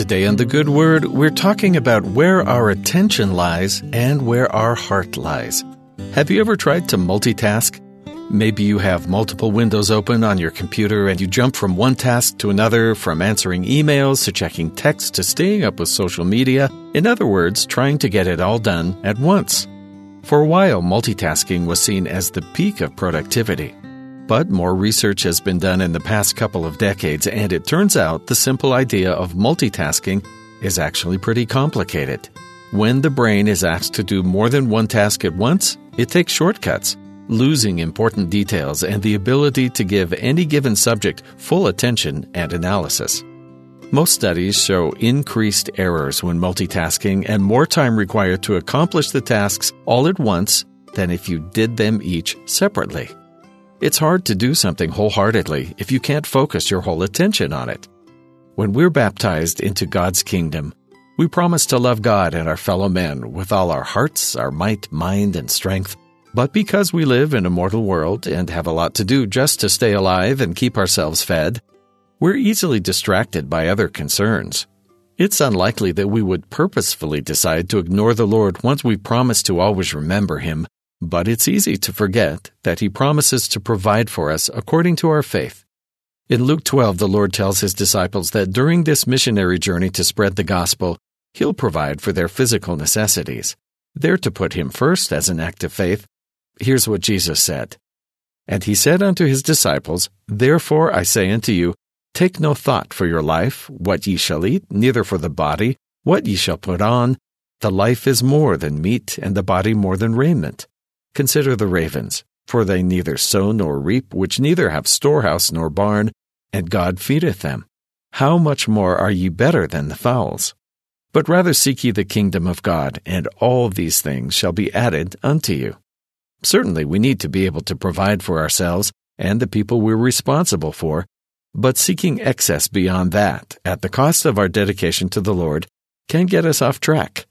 Today on The Good Word, we're talking about where our attention lies and where our heart lies. Have you ever tried to multitask? Maybe you have multiple windows open on your computer and you jump from one task to another, from answering emails to checking texts to staying up with social media. In other words, trying to get it all done at once. For a while, multitasking was seen as the peak of productivity. But more research has been done in the past couple of decades, and it turns out the simple idea of multitasking is actually pretty complicated. When the brain is asked to do more than one task at once, it takes shortcuts, losing important details and the ability to give any given subject full attention and analysis. Most studies show increased errors when multitasking and more time required to accomplish the tasks all at once than if you did them each separately. It's hard to do something wholeheartedly if you can't focus your whole attention on it. When we're baptized into God's kingdom, we promise to love God and our fellow men with all our hearts, our might, mind, and strength. But because we live in a mortal world and have a lot to do just to stay alive and keep ourselves fed, we're easily distracted by other concerns. It's unlikely that we would purposefully decide to ignore the Lord once we promise to always remember Him but it's easy to forget that He promises to provide for us according to our faith. In Luke 12, the Lord tells His disciples that during this missionary journey to spread the gospel, He'll provide for their physical necessities. They're to put Him first as an act of faith. Here's what Jesus said And He said unto His disciples, Therefore I say unto you, Take no thought for your life, what ye shall eat, neither for the body, what ye shall put on. The life is more than meat, and the body more than raiment. Consider the ravens, for they neither sow nor reap, which neither have storehouse nor barn, and God feedeth them. How much more are ye better than the fowls? But rather seek ye the kingdom of God, and all these things shall be added unto you. Certainly, we need to be able to provide for ourselves and the people we're responsible for, but seeking excess beyond that, at the cost of our dedication to the Lord, can get us off track.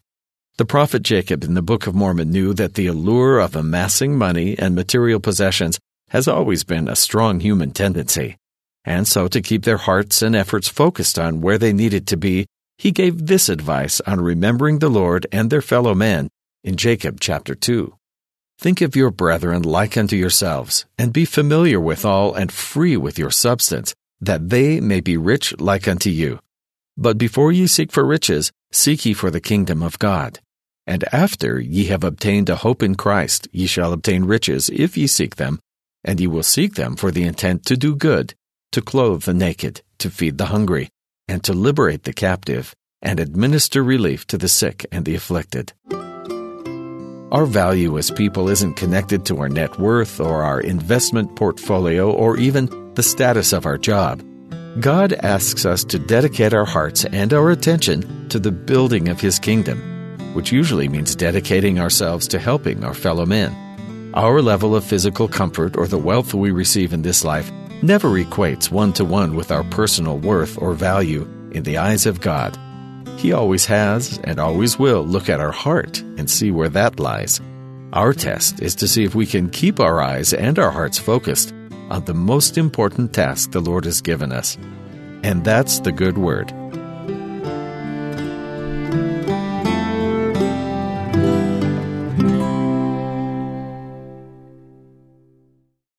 The prophet Jacob in the Book of Mormon knew that the allure of amassing money and material possessions has always been a strong human tendency. And so, to keep their hearts and efforts focused on where they needed to be, he gave this advice on remembering the Lord and their fellow men in Jacob chapter 2. Think of your brethren like unto yourselves, and be familiar with all and free with your substance, that they may be rich like unto you. But before ye seek for riches, seek ye for the kingdom of God. And after ye have obtained a hope in Christ, ye shall obtain riches, if ye seek them, and ye will seek them for the intent to do good, to clothe the naked, to feed the hungry, and to liberate the captive, and administer relief to the sick and the afflicted. Our value as people isn't connected to our net worth or our investment portfolio or even the status of our job. God asks us to dedicate our hearts and our attention to the building of His kingdom which usually means dedicating ourselves to helping our fellow men. Our level of physical comfort or the wealth we receive in this life never equates one to one with our personal worth or value in the eyes of God. He always has and always will look at our heart and see where that lies. Our test is to see if we can keep our eyes and our hearts focused on the most important task the Lord has given us. And that's the good word.